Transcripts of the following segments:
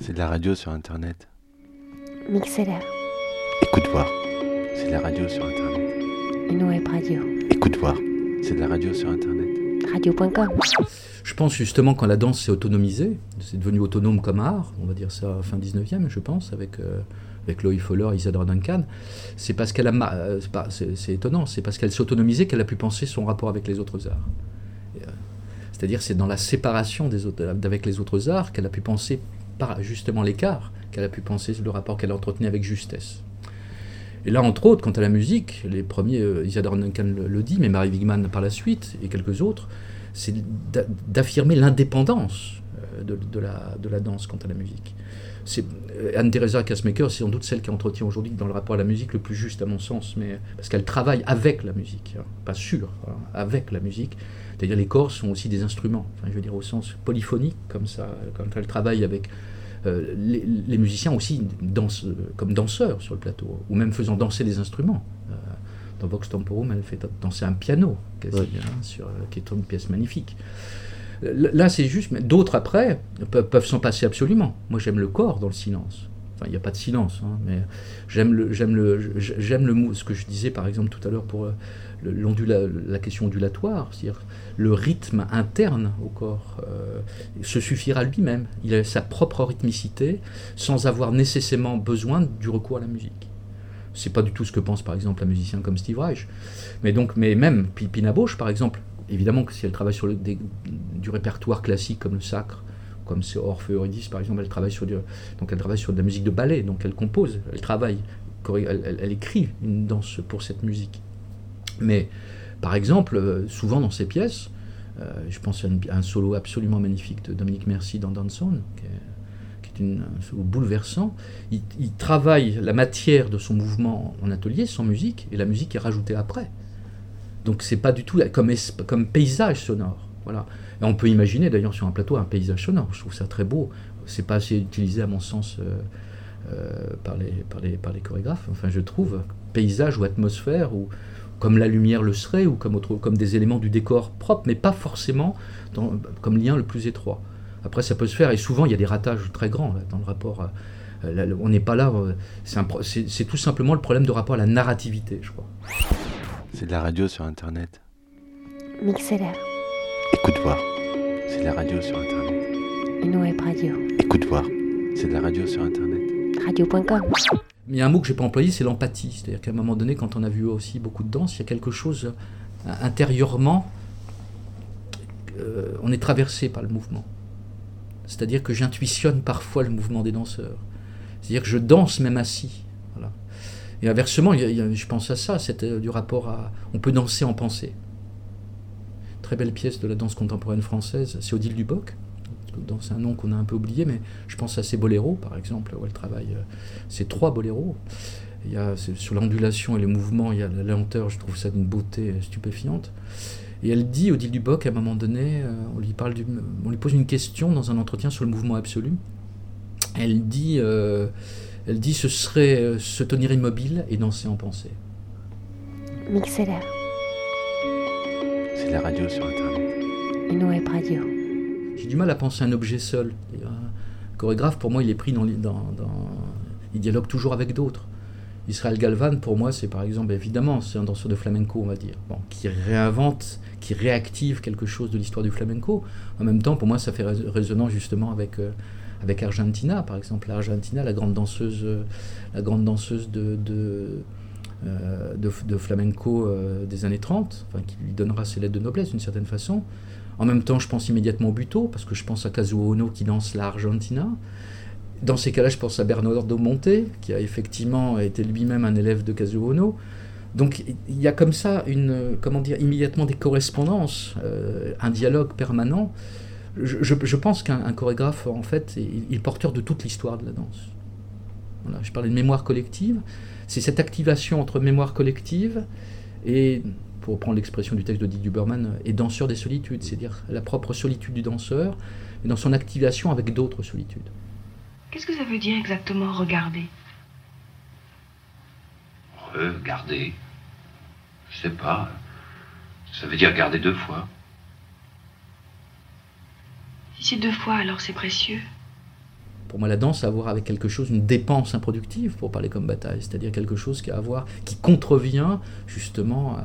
C'est de la radio sur Internet. Mixeler, Écoute voir. C'est de la radio sur Internet. une web radio. Écoute voir. C'est de la radio sur Internet. Radio.com. Je pense justement quand la danse s'est autonomisée, c'est devenu autonome comme art, on va dire ça fin 19e, je pense, avec, euh, avec Loïc Fowler et Isadora Duncan, c'est parce qu'elle a. ma- euh, c'est pas- C'est c'est étonnant, c'est parce qu'elle s'est autonomisée qu'elle a pu penser son rapport avec les autres arts. Et, euh, C'est-à-dire c'est dans la séparation des autres, avec les autres arts qu'elle a pu penser, par justement l'écart, qu'elle a pu penser le rapport qu'elle entretenait avec justesse. Et là, entre autres, quant à la musique, les premiers, euh, Isadora Duncan le, dit, mais Marie Wigman par la suite, et quelques autres, c'est d'a- d'affirmer l'indépendance de, de la, de la danse quant à la musique. Euh, Anne-Theresa Kassmaker, c'est sans doute celle qui entretient aujourd'hui dans le rapport à la musique le plus juste à mon sens, mais parce qu'elle travaille avec la musique, hein, pas sur, hein, avec la musique. C'est-à-dire les corps sont aussi des instruments, enfin, je veux dire au sens polyphonique, comme ça, quand elle travaille avec euh, les, les musiciens aussi dansent euh, comme danseurs sur le plateau, ou même faisant danser des instruments. Euh, dans Vox Temporum, elle fait danser un piano, quasi, Ouais. hein, sur, qui est une pièce magnifique. Là, c'est juste, mais d'autres après peuvent, s'en passer absolument. Moi, j'aime le corps dans le silence. Enfin, il n'y a pas de silence, hein, mais j'aime le, j'aime le, j'aime le ce que je disais par exemple tout à l'heure pour euh, le- la question ondulatoire, c'est-à-dire le rythme interne au corps euh, se suffira lui-même. Il a sa propre rythmicité sans avoir nécessairement besoin du recours à la musique. C'est pas du tout ce que pense par exemple un musicien comme Steve Reich. Mais donc, mais même Pi- Pina Bausch par exemple, évidemment que si elle travaille sur du répertoire classique comme le sacre, comme c'est Orphée Eurydice par exemple, elle travaille sur donc elle travaille sur de la musique de ballet, donc elle compose, elle travaille, elle, écrit une danse pour cette musique. Mais par exemple, euh, souvent dans ses pièces, euh, je pense à, un solo absolument magnifique de Dominique Merci dans Danson, qui est, un solo bouleversant. Il travaille la matière de son mouvement en atelier sans musique, et la musique est rajoutée après. Donc c'est pas du tout comme, paysage sonore. Voilà. On peut imaginer d'ailleurs sur un plateau un paysage sonore. Je trouve ça très beau. C'est pas assez utilisé à mon sens euh, euh, par, les, par, les, par les chorégraphes. Enfin, je trouve paysage ou atmosphère ou comme la lumière le serait ou comme, autre, comme des éléments du décor propre, mais pas forcément comme lien le plus étroit. Après, ça peut se faire et souvent il y a des ratages très grands dans le rapport. on n'est pas là. euh, c'est tout simplement le problème de rapport à la narrativité, je crois. C'est de la radio sur Internet. Mixeler, Écoute voir. C'est de la radio sur Internet. une web radio. Écoute voir. C'est de la radio sur Internet. Radio.com. Mais il y a un mot que je n'ai pas employé, c'est l'empathie. C'est-à-dire qu'à un moment donné, quand on a vu aussi beaucoup de danse, il y a quelque chose euh, intérieurement, euh, on est traversé par le mouvement. C'est-à-dire que j'intuitionne parfois le mouvement des danseurs. C'est-à-dire que je danse même assis. Et inversement, je pense à ça, c'est euh, du rapport à... On peut danser en pensée. Très belle pièce de la danse contemporaine française, c'est Odile Duboc. C'est un nom qu'on a un peu oublié, mais je pense à ses boléros, par exemple, où elle travaille euh, ces trois boléros. Il y a sur l'ondulation et les mouvements, il y a la lenteur, je trouve ça d'une beauté euh, stupéfiante. Et elle dit, Odile Duboc, à un moment donné, euh, on, lui pose une question dans un entretien sur le mouvement absolu. Elle dit, euh, elle dit ce serait euh, se tenir immobile et danser en pensée. Mixeler, C'est la radio sur Internet. une web radio. J'ai du mal à penser à un objet seul. Un chorégraphe, pour moi, il est pris dans, les- dans, dans- Il dialogue toujours avec d'autres. Israël Galvan, pour moi, c'est par exemple, évidemment, c'est un danseur de flamenco, on va dire, bon, qui réinvente, qui réactive quelque chose de l'histoire du flamenco. En même temps, pour moi, ça fait rés- résonance justement avec, euh, avec Argentina, par exemple. Argentina, la grande danseuse, euh, la grande danseuse de, euh, flamenco euh, des années 30, enfin, qui lui donnera ses lettres de noblesse d'une certaine façon. En même temps, je pense immédiatement au Buto, parce que je pense à Kazuo Ono qui danse la Argentina. Dans ces cas-là, je pense à Bernardo Monte, qui a effectivement été lui-même un élève de Kazuo Ono. Donc il y a comme ça une, comment dire, immédiatement des correspondances, un dialogue permanent. Je, je- je pense qu'un un chorégraphe, en fait, il, il est porteur de toute l'histoire de la danse. Voilà, je parlais de mémoire collective. C'est cette activation entre mémoire collective et, pour reprendre l'expression du texte de Dick Duberman, et danseur des solitudes, c'est-à-dire la propre solitude du danseur, et dans son activation avec d'autres solitudes. Qu'est-ce que ça veut dire exactement regarder? Regarder. Je sais pas. Ça veut dire garder deux fois. Si deux fois, alors c'est précieux. Pour moi, la danse a à voir avec quelque chose, une dépense improductive, pour parler comme bataille, c'est-à-dire quelque chose qui a à voir, qui contrevient justement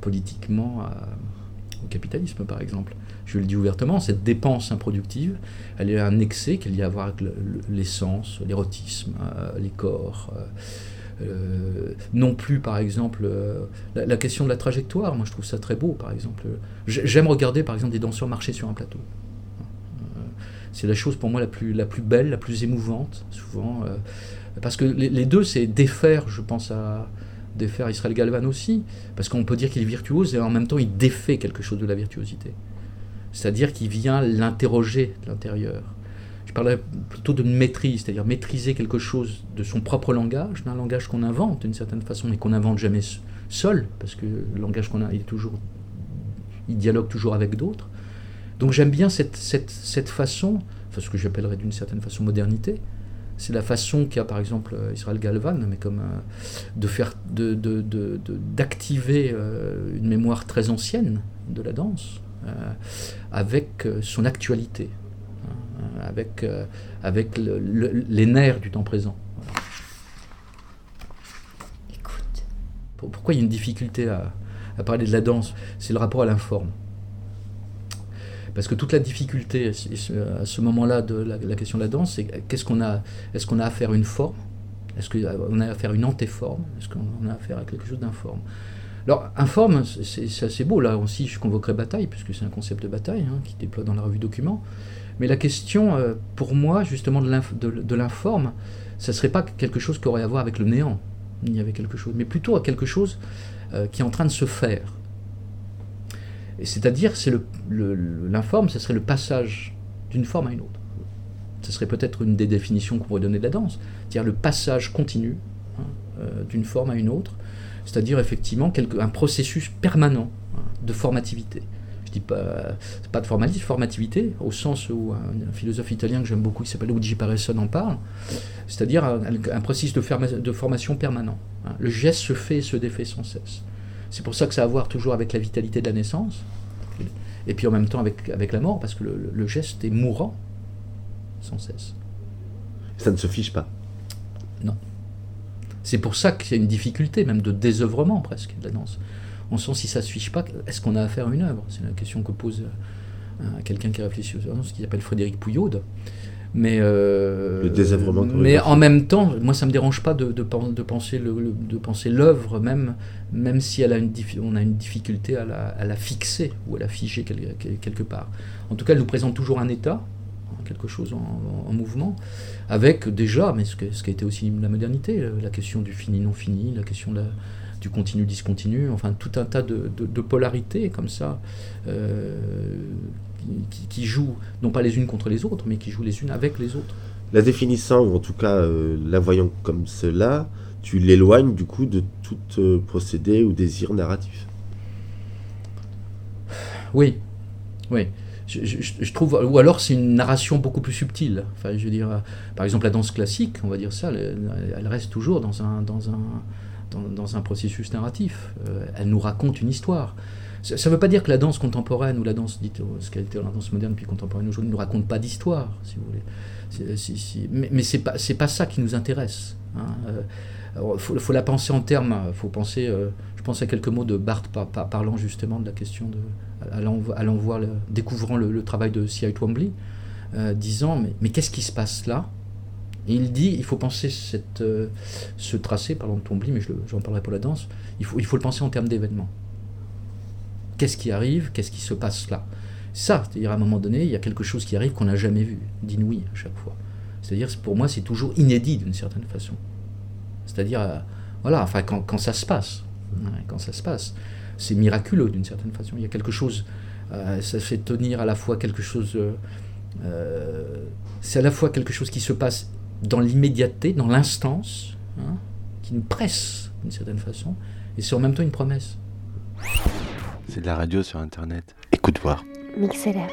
politiquement au capitalisme, par exemple. Je le dis ouvertement, cette dépense improductive, elle est un excès qu'il y a à voir avec le- le- l'essence, l'érotisme, euh, les corps. euh, euh, non plus, par exemple, la, question de la trajectoire. Moi, je trouve ça très beau, par exemple. J'ai- J'aime regarder, par exemple, des danseurs marcher sur un plateau. C'est la chose pour moi la plus, la plus belle, la plus émouvante, souvent. euh, parce que les, deux, c'est défaire, je pense à défaire Israël Galvan aussi, parce qu'on peut dire qu'il est virtuose et en même temps il défait quelque chose de la virtuosité. C'est-à-dire qu'il vient l'interroger de l'intérieur. Je parlais plutôt de maîtrise, c'est-à-dire maîtriser quelque chose de son propre langage, d'un langage qu'on invente d'une certaine façon, mais qu'on n'invente jamais seul, parce que le langage qu'on a, il est toujours, il dialogue toujours avec d'autres. Donc j'aime bien cette, cette, cette façon, enfin ce que j'appellerais d'une certaine façon modernité, c'est la façon qu'a par exemple euh, Israël Galvan, mais comme euh, de faire, de, de- de- de- d'activer euh, une mémoire très ancienne de la danse euh, avec son actualité, hein, avec, avec le- le- les nerfs du temps présent. Écoute. Pour- Pourquoi il y a une difficulté à, à parler de la danse? C'est le rapport à l'informe. Parce que toute la difficulté à ce- à moment-là de la, question de la danse, c'est qu'est-ce qu'on a Est-ce qu'on a à faire une forme? Est-ce qu'on a à faire une antéforme? Est-ce qu'on a à faire à quelque chose d'informe? Alors, informe, c'est assez beau. Là aussi, je convoquerai bataille, puisque c'est un concept de bataille hein, qui déploie dans la revue Document. Mais la question, euh, pour moi, justement, de l'inf- de de l'informe, ça ne serait pas quelque chose qui aurait à voir avec le néant, ni avec quelque chose, mais plutôt à quelque chose euh, qui est en train de se faire. C'est-à-dire, c'est l'informe, ce serait le passage d'une forme à une autre. Ce serait peut-être une des définitions qu'on pourrait donner de la danse, c'est-à-dire le passage continu hein, euh, d'une forme à une autre, c'est-à-dire effectivement un processus permanent hein, de formativité. Je dis pas, de formalisme, formativité, au sens où un, philosophe italien que j'aime beaucoup, qui s'appelle Luigi Pareson, en parle, c'est-à-dire un, processus de formation permanent. hein. Le geste se fait et se défait sans cesse. C'est pour ça que ça a à voir toujours avec la vitalité de la naissance, et puis en même temps avec, avec la mort, parce que le, geste est mourant sans cesse. Ça ne se fiche pas. C'est pour ça qu'il y a une difficulté, même de désœuvrement presque, de la danse. On sent si ça ne se fiche pas, est-ce qu'on a à faire une œuvre? C'est la question que pose euh, quelqu'un qui réfléchit aux danses, qui s'appelle Frédéric Pouyaud. Mais, euh, Le désœuvrement mais en même temps, moi ça me dérange pas de, de, pen- de penser le, le- de penser l'œuvre même, même si elle a une on a une difficulté à la, à la fixer ou à la figer quel- quel- quelque part. En tout cas, elle nous présente toujours un état, quelque chose en, en- en mouvement, avec déjà, mais ce, que- ce qui a été aussi la modernité, euh, la question du fini non fini, la question de la- du continu discontinu, enfin tout un tas de, de- de polarités comme ça euh, qui, qui jouent non pas les unes contre les autres, mais qui jouent les unes avec les autres. La définissant, ou en tout cas euh, la voyant comme cela, tu l'éloignes du coup de tout euh, procédé ou désir narratif. Oui, oui. Je, je- je trouve, ou alors c'est une narration beaucoup plus subtile. Enfin, je veux dire, euh, par exemple, la danse classique, on va dire ça, elle, elle reste toujours dans un, dans un, dans, un processus narratif. Euh, elle nous raconte une histoire. Ça ne veut pas dire que la danse contemporaine ou la danse dite, euh, ce qu'elle était la danse moderne puis contemporaine aujourd'hui, ne raconte pas d'histoire, si vous voulez. Si- mais mais c'est pas, pas ça qui nous intéresse. Il faut, faut la penser en termes. faut penser. euh, je pense à quelques mots de Barthes par- par- parlant justement de la question de allant, vo- allant voir, découvrant le, travail de C.I. Twombly, euh, disant mais qu'est-ce qui se passe là? Et il dit il faut penser cette, euh, ce tracé, parlant de Twombly, mais je j'en parlerai pour la danse, il faut, le penser en termes d'événements. Qu'est-ce qui arrive Qu'est-ce qui se passe là? Ça, c'est-à-dire à un moment donné, il y a quelque chose qui arrive qu'on n'a jamais vu, d'inouï à chaque fois. C'est-à-dire pour moi c'est toujours inédit d'une certaine façon. C'est-à-dire, euh, voilà, enfin quand, ça se passe, Ouais, quand ça se passe, c'est miraculeux d'une certaine façon. Il y a quelque chose, euh, ça fait tenir à la fois quelque chose, c'est à la fois quelque chose qui se passe dans l'immédiateté, dans l'instance, hein, qui nous presse d'une certaine façon, et c'est en même temps une promesse. C'est de la radio sur Internet. Écoute voir. Mixeler,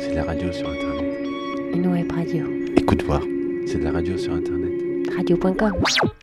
C'est de la radio sur Internet. une web radio. Écoute voir. C'est de la radio sur Internet. Radio.com.